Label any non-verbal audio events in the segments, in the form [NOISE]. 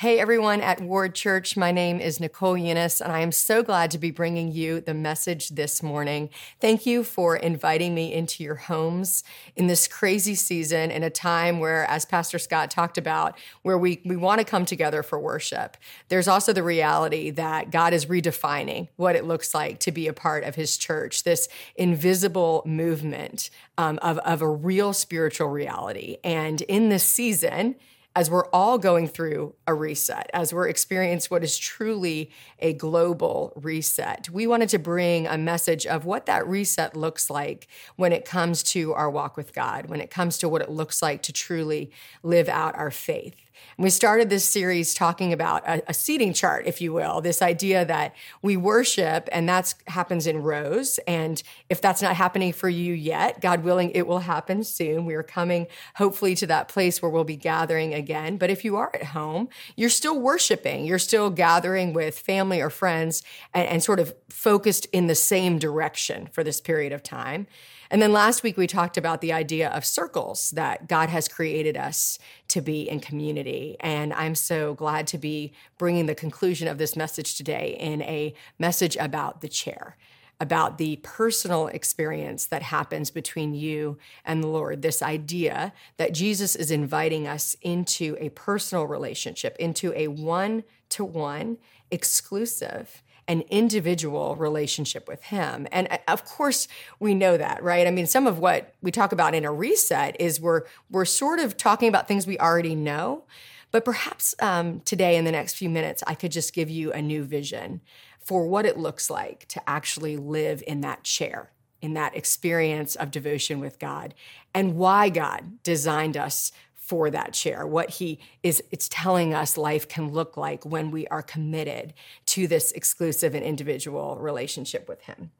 Hey, everyone at Ward Church. My name is Nicole Unice, and I am so glad to be bringing you the message this morning. Thank you for inviting me into your homes in this crazy season, in a time where, as Pastor Scott talked about, where we, we want to come together for worship. There's also the reality that God is redefining what it looks like to be a part of his church, this invisible movement um, of, of a real spiritual reality. And in this season, as we're all going through a reset, as we're experiencing what is truly a global reset. We wanted to bring a message of what that reset looks like when it comes to our walk with God, when it comes to what it looks like to truly live out our faith. And we started this series talking about a, a, seating chart, if you will, this idea that we worship and that happens in rows. And if that's not happening for you yet, God willing, it will happen soon. We are coming hopefully to that place where we'll be gathering again. But if you are at home, you're still worshiping, you're still gathering with family or friends and, and sort of focused in the same direction for this period of time. And then last week we talked about the idea of circles that God has created us to be in community. And I'm so glad to be bringing the conclusion of this message today in a message about the chair about the personal experience that happens between you and the Lord. This idea that Jesus is inviting us into a personal relationship, into a one to one, exclusive, an individual relationship with him. And uh, of course, we know that, right? I mean, some of what we talk about in a reset is we're we're sort of talking about things we already know. But perhaps um, today, in the next few minutes, I could just give you a new vision for what it looks like to actually live in that chair, in that experience of devotion with God, and why God designed us for that chair, what he is it's telling us life can look like when we are committed to this exclusive and individual relationship with him.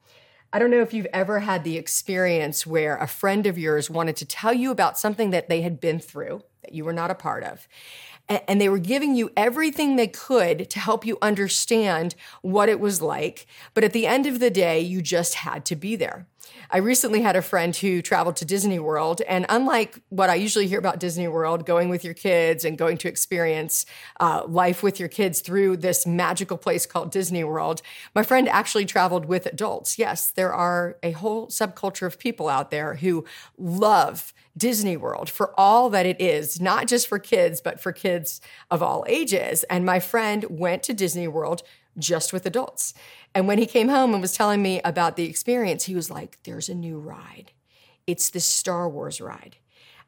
I don't know if you've ever had the experience where a friend of yours wanted to tell you about something that they had been through that you were not a part of and they were giving you everything they could to help you understand what it was like. But at the end of the day, you just had to be there. I recently had a friend who traveled to Disney World, and unlike what I usually hear about Disney World, going with your kids and going to experience uh, life with your kids through this magical place called Disney World, my friend actually traveled with adults. Yes, there are a whole subculture of people out there who love Disney World for all that it is, not just for kids, but for kids of all ages. And my friend went to Disney World just with adults. And when he came home and was telling me about the experience, he was like, There's a new ride. It's the Star Wars ride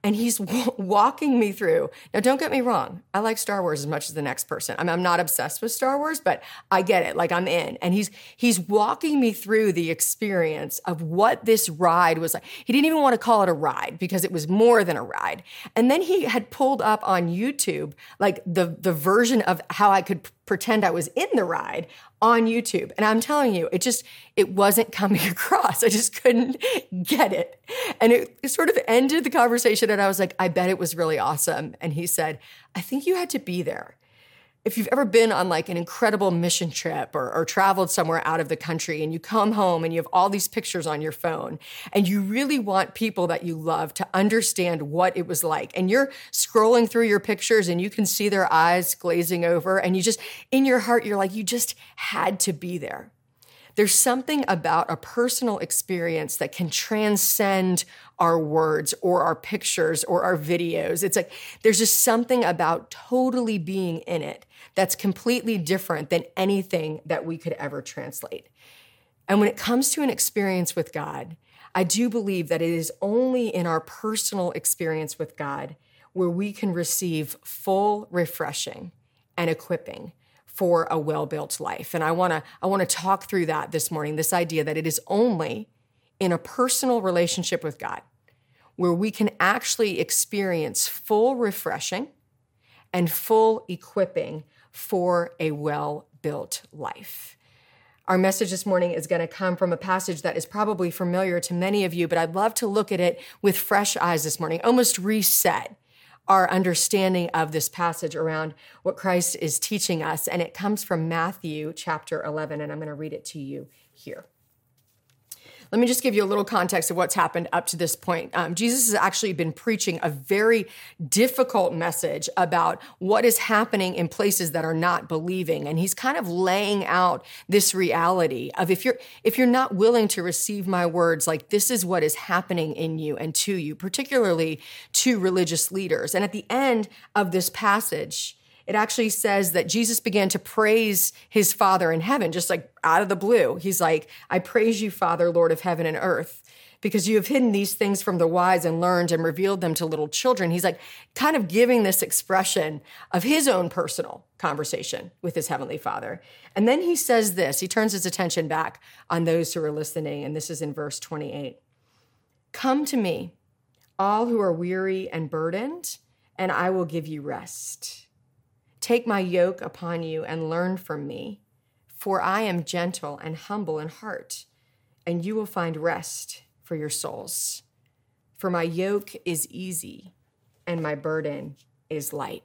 and he's [LAUGHS] w- walking me through. Now, don't get me wrong. I like Star Wars as much as the next person. I mean, I'm not obsessed with Star Wars, but I get it. Like I'm in. And he's he's walking me through the experience of what this ride was like. He didn't even want to call it a ride because it was more than a ride. And then he had pulled up on YouTube like the the version of how I could pretend I was in the ride on YouTube. And I'm telling you, it just it wasn't coming [LAUGHS] across. I just couldn't get it. And it, sort of ended the conversation and I was like, I bet it was really awesome. And he said, I think you had to be there if you've ever been on like an incredible mission trip or, or, traveled somewhere out of the country and you come home and you have all these pictures on your phone and you really want people that you love to understand what it was like and you're scrolling through your pictures and you can see their eyes glazing over and you just in your heart you're like you just had to be there there's something about a personal experience that can transcend our words or our pictures or our videos. It's like there's just something about totally being in it that's completely different than anything that we could ever translate. And when it comes to an experience with God, I do believe that it is only in our personal experience with God where we can receive full refreshing and equipping for a well-built life. And I want to I want to talk through that this morning, this idea that it is only in a personal relationship with God where we can actually experience full refreshing and full equipping for a well-built life. Our message this morning is going to come from a passage that is probably familiar to many of you, but I'd love to look at it with fresh eyes this morning, almost reset our understanding of this passage around what Christ is teaching us. And it comes from Matthew chapter 11, and I'm going to read it to you here. Let me just give you a little context of what's happened up to this point. Um, Jesus has actually been preaching a very difficult message about what is happening in places that are not believing, and he's kind of laying out this reality of if you're if you're not willing to receive my words, like this is what is happening in you and to you, particularly to religious leaders. And at the end of this passage it actually says that Jesus began to praise his Father in heaven, just like out of the blue. He's like, I praise you, Father, Lord of heaven and earth, because you have hidden these things from the wise and learned and revealed them to little children. He's like, kind of giving this expression of his own personal conversation with his heavenly Father. And then he says this he turns his attention back on those who are listening. And this is in verse 28 Come to me, all who are weary and burdened, and I will give you rest. Take my yoke upon you and learn from me, for I am gentle and humble in heart, and you will find rest for your souls. For my yoke is easy and my burden is light.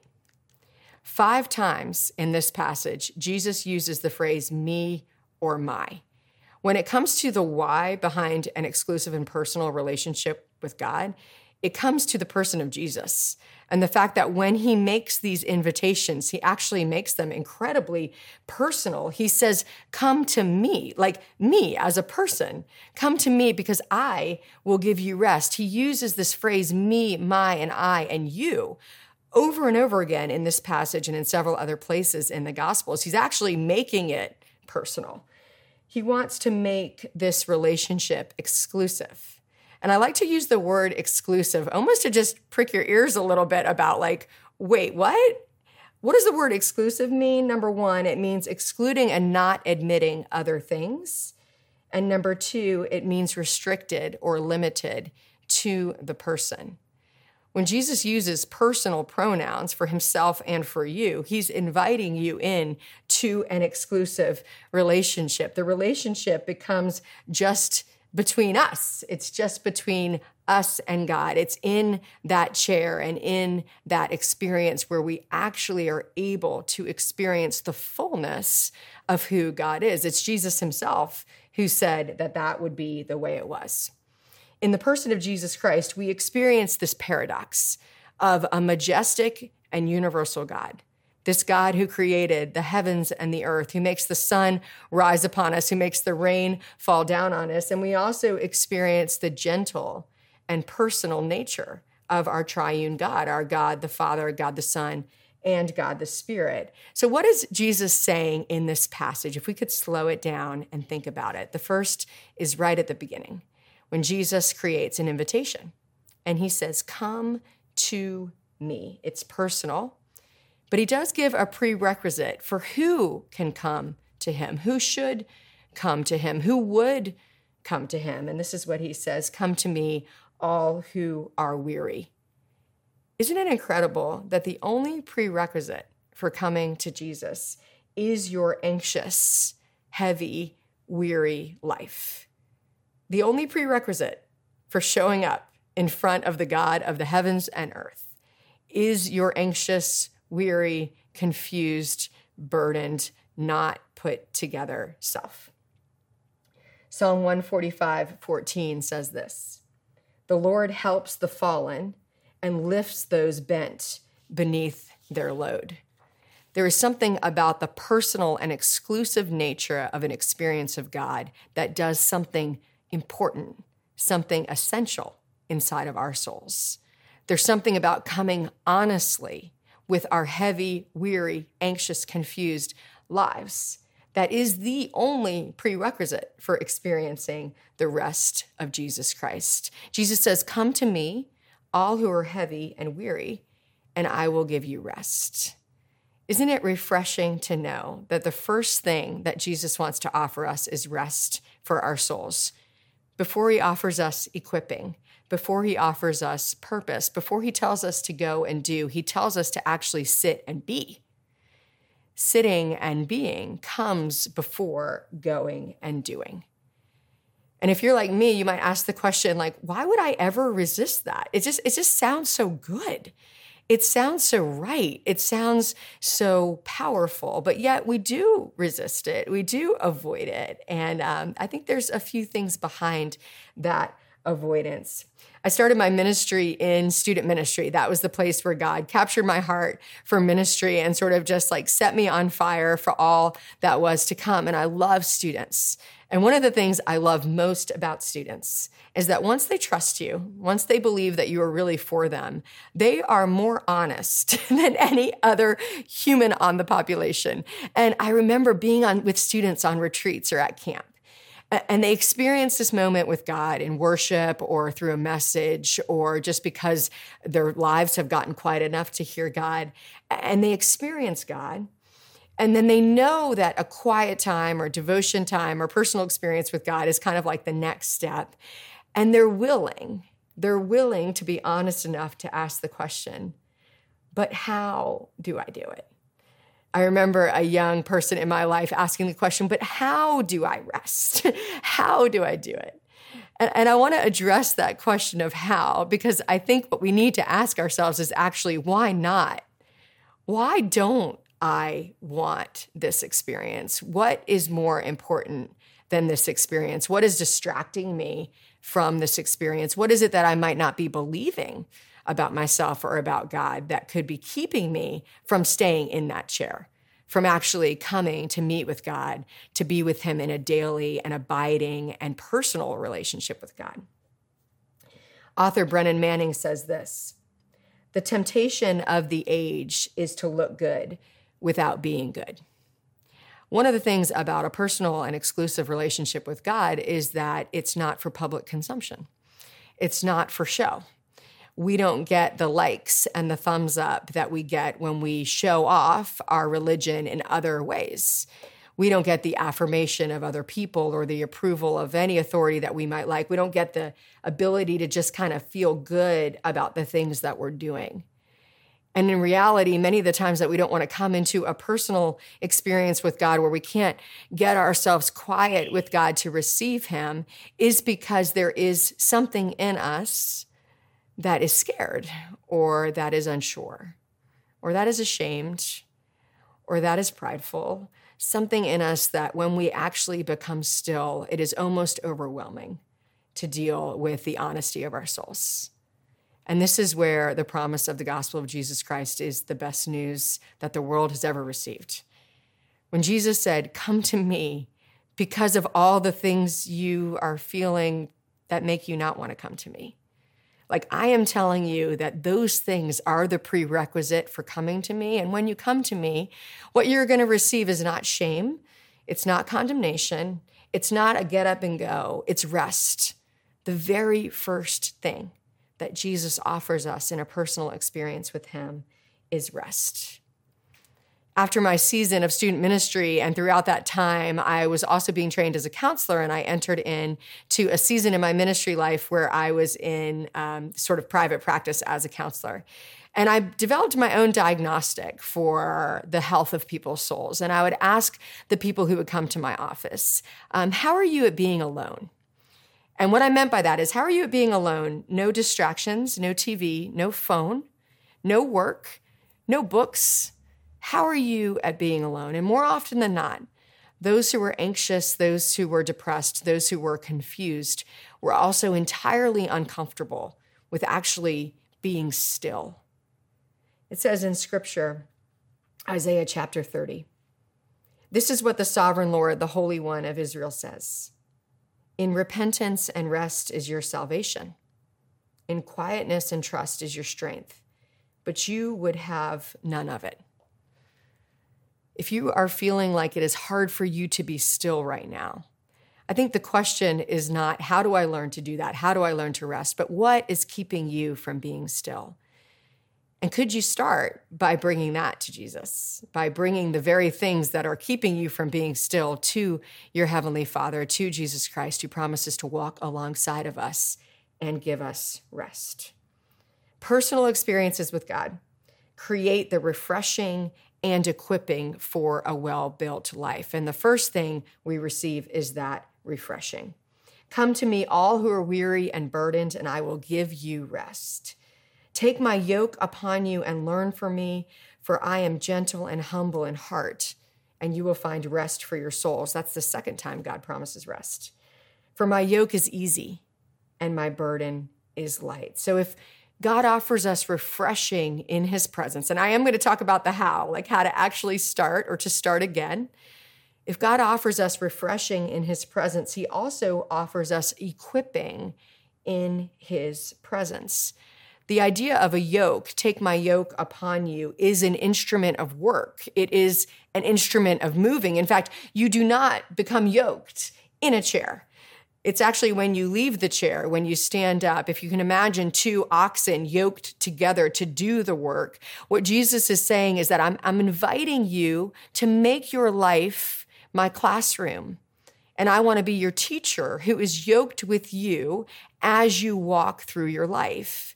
Five times in this passage, Jesus uses the phrase me or my. When it comes to the why behind an exclusive and personal relationship with God, it comes to the person of Jesus and the fact that when he makes these invitations, he actually makes them incredibly personal. He says, Come to me, like me as a person. Come to me because I will give you rest. He uses this phrase, me, my, and I, and you. Over and over again in this passage and in several other places in the Gospels, he's actually making it personal. He wants to make this relationship exclusive. And I like to use the word exclusive almost to just prick your ears a little bit about, like, wait, what? What does the word exclusive mean? Number one, it means excluding and not admitting other things. And number two, it means restricted or limited to the person. When Jesus uses personal pronouns for himself and for you, he's inviting you in to an exclusive relationship. The relationship becomes just between us. It's just between us and God. It's in that chair and in that experience where we actually are able to experience the fullness of who God is. It's Jesus himself who said that that would be the way it was. In the person of Jesus Christ, we experience this paradox of a majestic and universal God this God who created the heavens and the earth, who makes the sun rise upon us, who makes the rain fall down on us. And we also experience the gentle and personal nature of our triune God, our God the Father, God the Son, and God the Spirit. So, what is Jesus saying in this passage? If we could slow it down and think about it, the first is right at the beginning when Jesus creates an invitation and he says, Come to me. It's personal, but he does give a prerequisite for who can come to him, who should come to him, who would come to him. And this is what he says Come to me, all who are weary. Isn't it incredible that the only prerequisite for coming to Jesus is your anxious, heavy, weary life? The only prerequisite for showing up in front of the God of the heavens and earth is your anxious, weary, confused, burdened, not put together self. Psalm 145 14 says this The Lord helps the fallen and lifts those bent beneath their load. There is something about the personal and exclusive nature of an experience of God that does something important, something essential inside of our souls. There's something about coming honestly with our heavy, weary, anxious, confused lives. That is the only prerequisite for experiencing the rest of Jesus Christ. Jesus says, Come to me, all who are heavy and weary, and I will give you rest. Isn't it refreshing to know that the first thing that Jesus wants to offer us is rest for our souls before he offers us equipping? Before he offers us purpose, before he tells us to go and do, he tells us to actually sit and be. Sitting and being comes before going and doing. And if you're like me, you might ask the question like, why would I ever resist that? It just it just sounds so good. it sounds so right. It sounds so powerful, but yet we do resist it. We do avoid it. And um, I think there's a few things behind that avoidance. I started my ministry in student ministry. That was the place where God captured my heart for ministry and sort of just like set me on fire for all that was to come. And I love students. And one of the things I love most about students is that once they trust you, once they believe that you are really for them, they are more honest [LAUGHS] than any other human on the population. And I remember being on with students on retreats or at camp and they experience this moment with God in worship or through a message or just because their lives have gotten quiet enough to hear God. And they experience God. And then they know that a quiet time or devotion time or personal experience with God is kind of like the next step. And they're willing, they're willing to be honest enough to ask the question, but how do I do it? I remember a young person in my life asking the question, but how do I rest? [LAUGHS] how do I do it? And, and I want to address that question of how, because I think what we need to ask ourselves is actually, why not? Why don't I want this experience? What is more important than this experience? What is distracting me from this experience? What is it that I might not be believing? About myself or about God that could be keeping me from staying in that chair, from actually coming to meet with God, to be with Him in a daily and abiding and personal relationship with God. Author Brennan Manning says this The temptation of the age is to look good without being good. One of the things about a personal and exclusive relationship with God is that it's not for public consumption. It's not for show we don't get the likes and the thumbs up that we get when we show off our religion in other ways. We don't get the affirmation of other people or the approval of any authority that we might like. We don't get the ability to just kind of feel good about the things that we're doing. And in reality, many of the times that we don't want to come into a personal experience with God where we can't get ourselves quiet with God to receive Him is because there is something in us that is scared or that is unsure or that is ashamed or that is prideful, something in us that when we actually become still, it is almost overwhelming to deal with the honesty of our souls. And this is where the promise of the gospel of Jesus Christ is the best news that the world has ever received. When Jesus said, Come to me because of all the things you are feeling that make you not want to come to me. Like, I am telling you that those things are the prerequisite for coming to me. And when you come to me, what you're going to receive is not shame, it's not condemnation, it's not a get up and go, it's rest. The very first thing that Jesus offers us in a personal experience with Him is rest after my season of student ministry and throughout that time i was also being trained as a counselor and i entered in to a season in my ministry life where i was in um, sort of private practice as a counselor. And i developed my own diagnostic for the health of people's souls. And i would ask the people who would come to my office um, how are you at being alone? And what i meant by that is how are you at being alone? No distractions no tv no phone no work no books how are you at being alone? And more often than not, those who were anxious, those who were depressed, those who were confused were also entirely uncomfortable with actually being still. It says in scripture, Isaiah chapter 30, this is what the sovereign Lord, the Holy One of Israel says In repentance and rest is your salvation, in quietness and trust is your strength, but you would have none of it if you are feeling like it is hard for you to be still right now, I think the question is not how do I learn to do that? How do I learn to rest? But what is keeping you from being still? And could you start by bringing that to Jesus, by bringing the very things that are keeping you from being still to your Heavenly Father, to Jesus Christ, who promises to walk alongside of us and give us rest? Personal experiences with God create the refreshing and equipping for a well built life. And the first thing we receive is that refreshing. Come to me, all who are weary and burdened, and I will give you rest. Take my yoke upon you and learn from me, for I am gentle and humble in heart, and you will find rest for your souls. That's the second time God promises rest. For my yoke is easy and my burden is light. So if God offers us refreshing in his presence, and I am going to talk about the how, like how to actually start or to start again. If God offers us refreshing in his presence, he also offers us equipping in his presence. The idea of a yoke, take my yoke upon you, is an instrument of work. It is an instrument of moving. In fact, you do not become yoked in a chair. It's actually when you leave the chair, when you stand up. If you can imagine two oxen yoked together to do the work, what Jesus is saying is that I'm, I'm inviting you to make your life my classroom. And I want to be your teacher who is yoked with you as you walk through your life.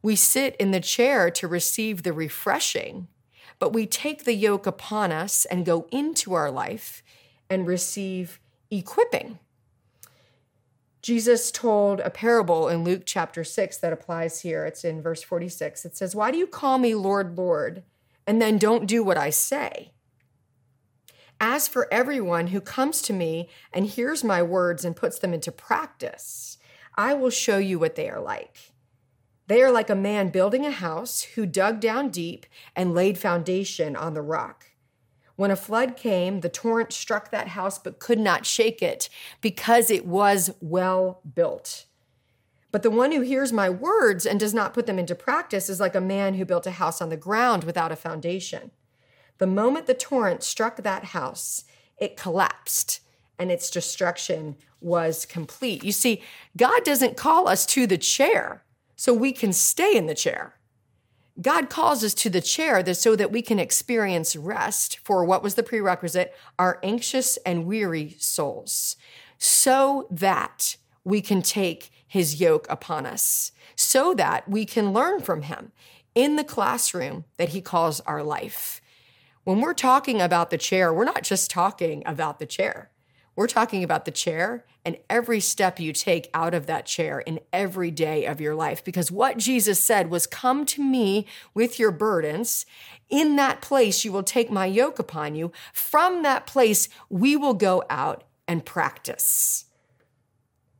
We sit in the chair to receive the refreshing, but we take the yoke upon us and go into our life and receive equipping. Jesus told a parable in Luke chapter 6 that applies here. It's in verse 46. It says, Why do you call me Lord, Lord, and then don't do what I say? As for everyone who comes to me and hears my words and puts them into practice, I will show you what they are like. They are like a man building a house who dug down deep and laid foundation on the rock. When a flood came, the torrent struck that house but could not shake it because it was well built. But the one who hears my words and does not put them into practice is like a man who built a house on the ground without a foundation. The moment the torrent struck that house, it collapsed and its destruction was complete. You see, God doesn't call us to the chair so we can stay in the chair. God calls us to the chair so that we can experience rest for what was the prerequisite our anxious and weary souls, so that we can take his yoke upon us, so that we can learn from him in the classroom that he calls our life. When we're talking about the chair, we're not just talking about the chair. We're talking about the chair and every step you take out of that chair in every day of your life. Because what Jesus said was, Come to me with your burdens. In that place, you will take my yoke upon you. From that place, we will go out and practice.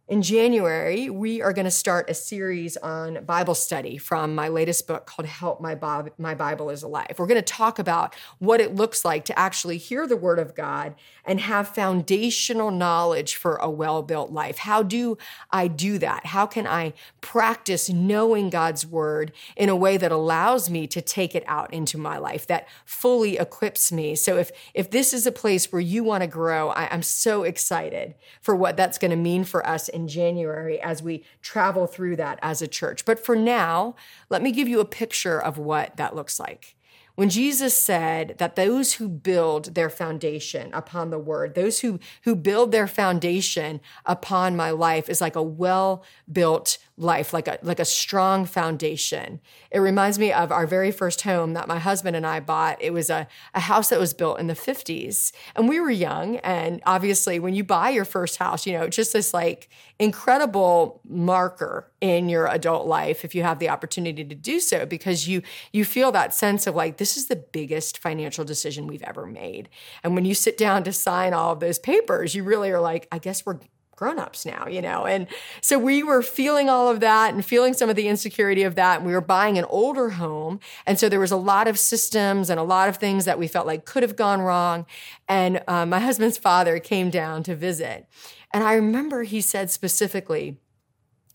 In January, we are going to start a series on Bible study from my latest book called Help My, Bob, My Bible is Alive. We're going to talk about what it looks like to actually hear the Word of God and have foundational knowledge for a well built life. How do I do that? How can I practice knowing God's Word in a way that allows me to take it out into my life, that fully equips me? So, if, if this is a place where you want to grow, I, I'm so excited for what that's going to mean for us in January as we travel through that as a church. But for now, let me give you a picture of what that looks like. When Jesus said that those who build their foundation upon the word, those who, who build their foundation upon my life is like a well built life, like a, like a strong foundation. It reminds me of our very first home that my husband and I bought. It was a, a house that was built in the 50s. And we were young. And obviously, when you buy your first house, you know, just this like incredible marker in your adult life if you have the opportunity to do so because you you feel that sense of like this is the biggest financial decision we've ever made and when you sit down to sign all of those papers you really are like i guess we're grown-ups now you know? And so we were feeling all of that and feeling some of the insecurity of that and we were buying an older home. And so there was a lot of systems and a lot of things that we felt like could have gone wrong. And uh, my husband's father came down to visit. And i remember he said specifically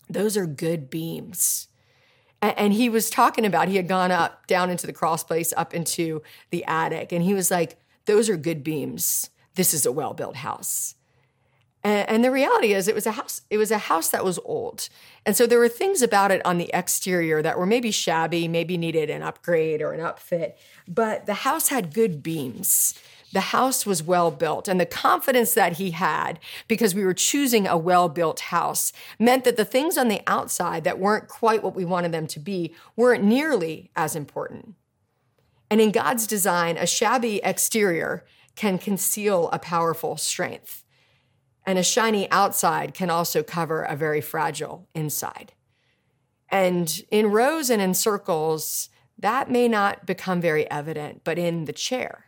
those are good beams. And he was talking about he had gone up down into the crawl space up into the attic. And he was like those are good beams. This is a well-built house and, the reality is, it was a house. It was a house that was old, and so there were things about it on the exterior that were maybe shabby, maybe needed an upgrade or an upfit. But the house had good beams. The house was well built, and the confidence that he had, because we were choosing a well built house, meant that the things on the outside that weren't quite what we wanted them to be weren't nearly as important. And in God's design, a shabby exterior can conceal a powerful strength. And a shiny outside can also cover a very fragile inside. And in rows and in circles, that may not become very evident, but in the chair,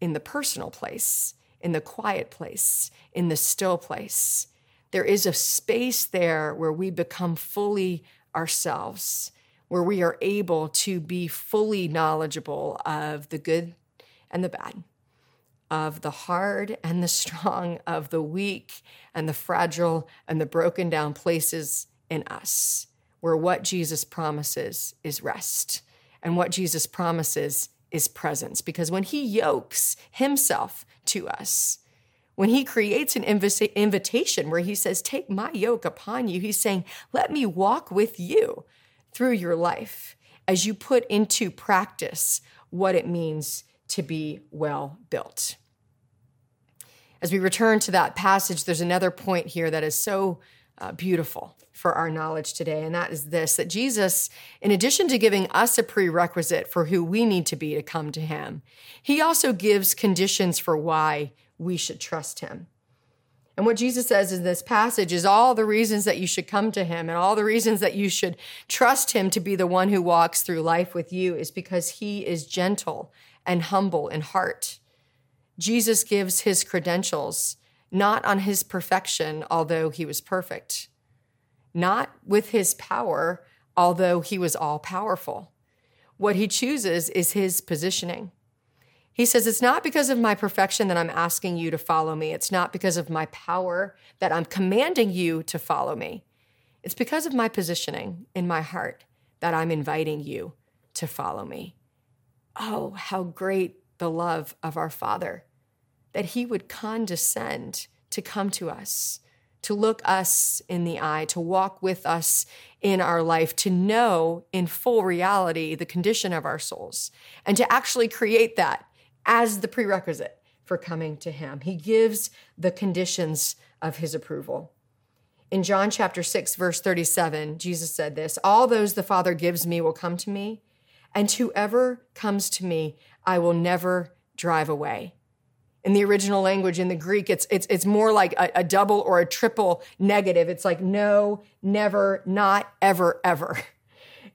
in the personal place, in the quiet place, in the still place, there is a space there where we become fully ourselves, where we are able to be fully knowledgeable of the good and the bad, of the hard and the strong, of the weak and the fragile and the broken down places in us, where what Jesus promises is rest and what Jesus promises is presence. Because when he yokes himself to us, when he creates an inv- invitation where he says, Take my yoke upon you, he's saying, Let me walk with you through your life as you put into practice what it means to be well built. As we return to that passage, there's another point here that is so uh, beautiful for our knowledge today, and that is this that Jesus, in addition to giving us a prerequisite for who we need to be to come to Him, He also gives conditions for why we should trust Him. And what Jesus says in this passage is all the reasons that you should come to him and all the reasons that you should trust him to be the one who walks through life with you is because he is gentle and humble in heart. Jesus gives his credentials not on his perfection, although he was perfect, not with his power, although he was all powerful. What he chooses is his positioning. He says, It's not because of my perfection that I'm asking you to follow me. It's not because of my power that I'm commanding you to follow me. It's because of my positioning in my heart that I'm inviting you to follow me. Oh, how great the love of our Father that He would condescend to come to us, to look us in the eye, to walk with us in our life, to know in full reality the condition of our souls, and to actually create that as the prerequisite for coming to him. He gives the conditions of his approval. In John chapter 6, verse 37, Jesus said this All those the Father gives me will come to me, and whoever comes to me, I will never drive away. In the original language, in the Greek, it's, it's, it's more like a, a double or a triple negative. It's like no, never, not, ever, ever.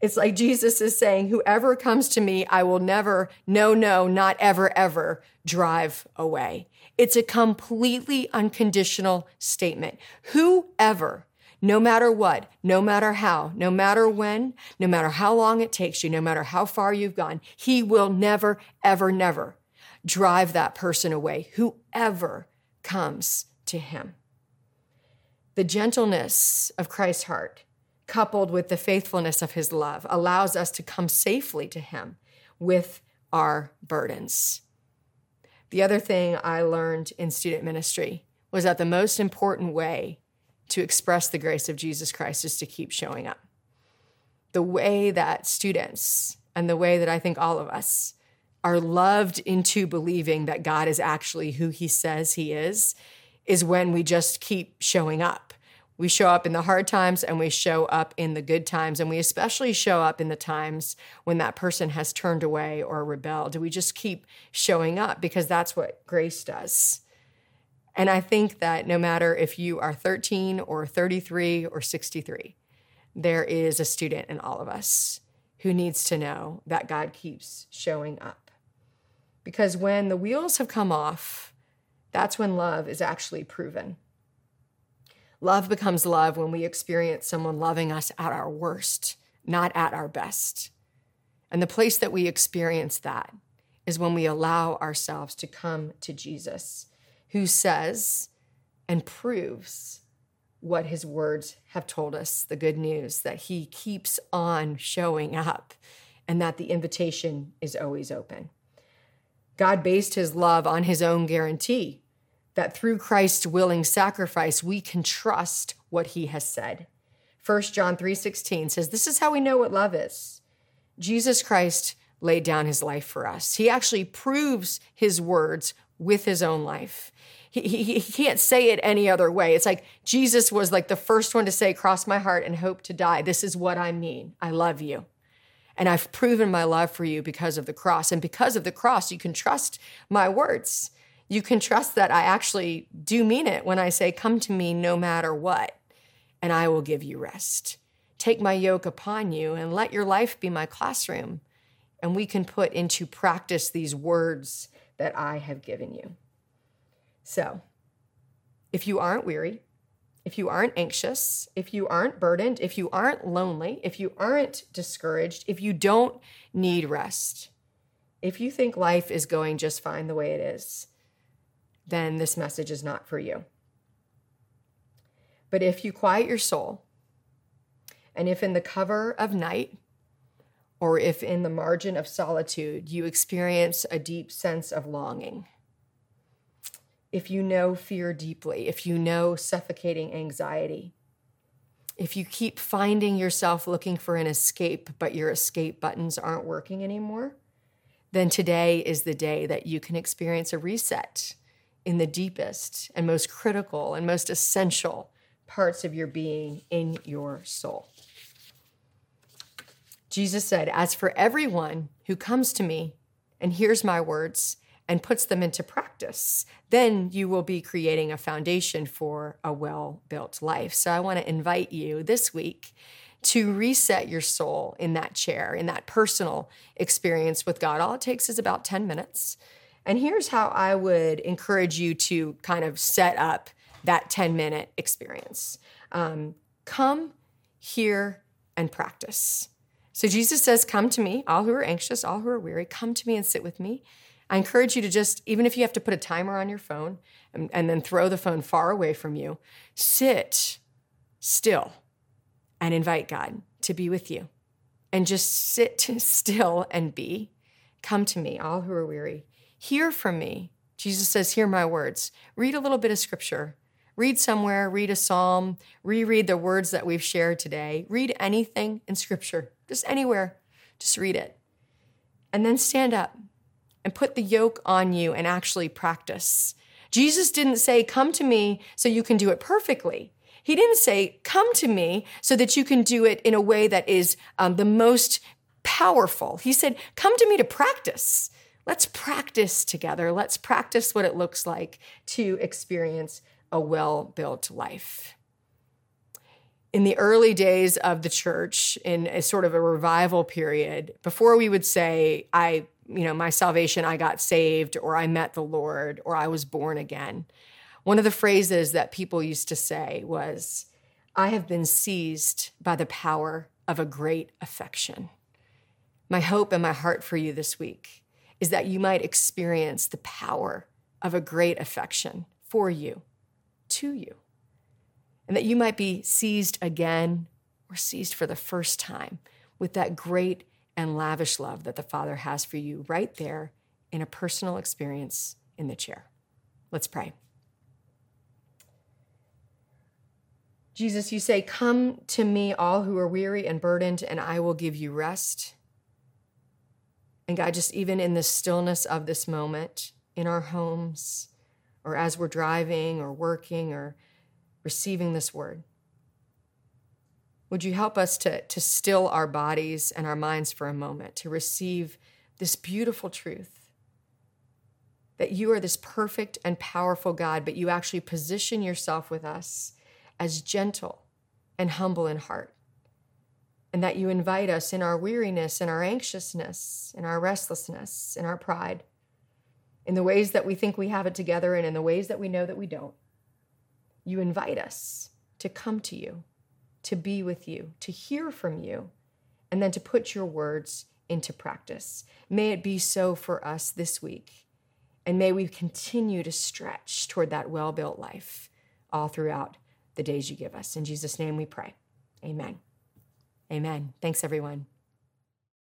It's like Jesus is saying, Whoever comes to me, I will never, no, no, not ever, ever drive away. It's a completely unconditional statement. Whoever, no matter what, no matter how, no matter when, no matter how long it takes you, no matter how far you've gone, he will never, ever, never drive that person away. Whoever comes to him. The gentleness of Christ's heart coupled with the faithfulness of his love, allows us to come safely to him with our burdens. The other thing I learned in student ministry was that the most important way to express the grace of Jesus Christ is to keep showing up. The way that students and the way that I think all of us are loved into believing that God is actually who he says he is is when we just keep showing up we show up in the hard times and we show up in the good times. And we especially show up in the times when that person has turned away or rebelled. We just keep showing up because that's what grace does. And I think that no matter if you are 13 or 33 or 63, there is a student in all of us who needs to know that God keeps showing up. Because when the wheels have come off, that's when love is actually proven. Love becomes love when we experience someone loving us at our worst, not at our best. And the place that we experience that is when we allow ourselves to come to Jesus, who says and proves what his words have told us the good news that he keeps on showing up and that the invitation is always open. God based his love on his own guarantee that through Christ's willing sacrifice, we can trust what he has said. 1 John 3:16 says, This is how we know what love is. Jesus Christ laid down his life for us. He actually proves his words with his own life. He, he, he can't say it any other way. It's like Jesus was like the first one to say, Cross my heart and hope to die. This is what I mean. I love you. And I've proven my love for you because of the cross. And because of the cross, you can trust my words you can trust that I actually do mean it when I say, Come to me no matter what, and I will give you rest. Take my yoke upon you and let your life be my classroom. And we can put into practice these words that I have given you. So, if you aren't weary, if you aren't anxious, if you aren't burdened, if you aren't lonely, if you aren't discouraged, if you don't need rest, if you think life is going just fine the way it is, then this message is not for you. But if you quiet your soul, and if in the cover of night, or if in the margin of solitude you experience a deep sense of longing, if you know fear deeply, if you know suffocating anxiety, if you keep finding yourself looking for an escape, but your escape buttons aren't working anymore, then today is the day that you can experience a reset in the deepest and most critical and most essential parts of your being in your soul. Jesus said, As for everyone who comes to me and hears my words and puts them into practice, then you will be creating a foundation for a well built life. So I want to invite you this week to reset your soul in that chair, in that personal experience with God. All it takes is about 10 minutes. And here's how I would encourage you to kind of set up that 10 minute experience um, come, hear, and practice. So Jesus says, Come to me, all who are anxious, all who are weary, come to me and sit with me. I encourage you to just, even if you have to put a timer on your phone and, and then throw the phone far away from you, sit still and invite God to be with you. And just sit [LAUGHS] still and be. Come to me, all who are weary. Hear from me. Jesus says, Hear my words. Read a little bit of scripture. Read somewhere, read a psalm, reread the words that we've shared today. Read anything in scripture, just anywhere. Just read it. And then stand up and put the yoke on you and actually practice. Jesus didn't say, Come to me so you can do it perfectly. He didn't say, Come to me so that you can do it in a way that is um, the most powerful. He said, Come to me to practice. Let's practice together. Let's practice what it looks like to experience a well built life. In the early days of the church, in a sort of a revival period, before we would say, I, you know, my salvation, I got saved, or I met the Lord, or I was born again, one of the phrases that people used to say was, I have been seized by the power of a great affection. My hope and my heart for you this week is that you might experience the power of a great affection for you, to you, and that you might be seized again or seized for the first time with that great and lavish love that the Father has for you right there in a personal experience in the chair. Let's pray. Jesus, you say, Come to me, all who are weary and burdened, and I will give you rest. And God, just even in the stillness of this moment, in our homes, or as we're driving or working or receiving this word, would you help us to, to still our bodies and our minds for a moment, to receive this beautiful truth that you are this perfect and powerful God, but you actually position yourself with us as gentle and humble in heart. And that you invite us in our weariness, in our anxiousness, in our restlessness, in our pride, in the ways that we think we have it together and in the ways that we know that we don't. You invite us to come to you, to be with you, to hear from you, and then to put your words into practice. May it be so for us this week. And may we continue to stretch toward that well built life all throughout the days you give us. In Jesus' name we pray. Amen. Amen. Thanks, everyone.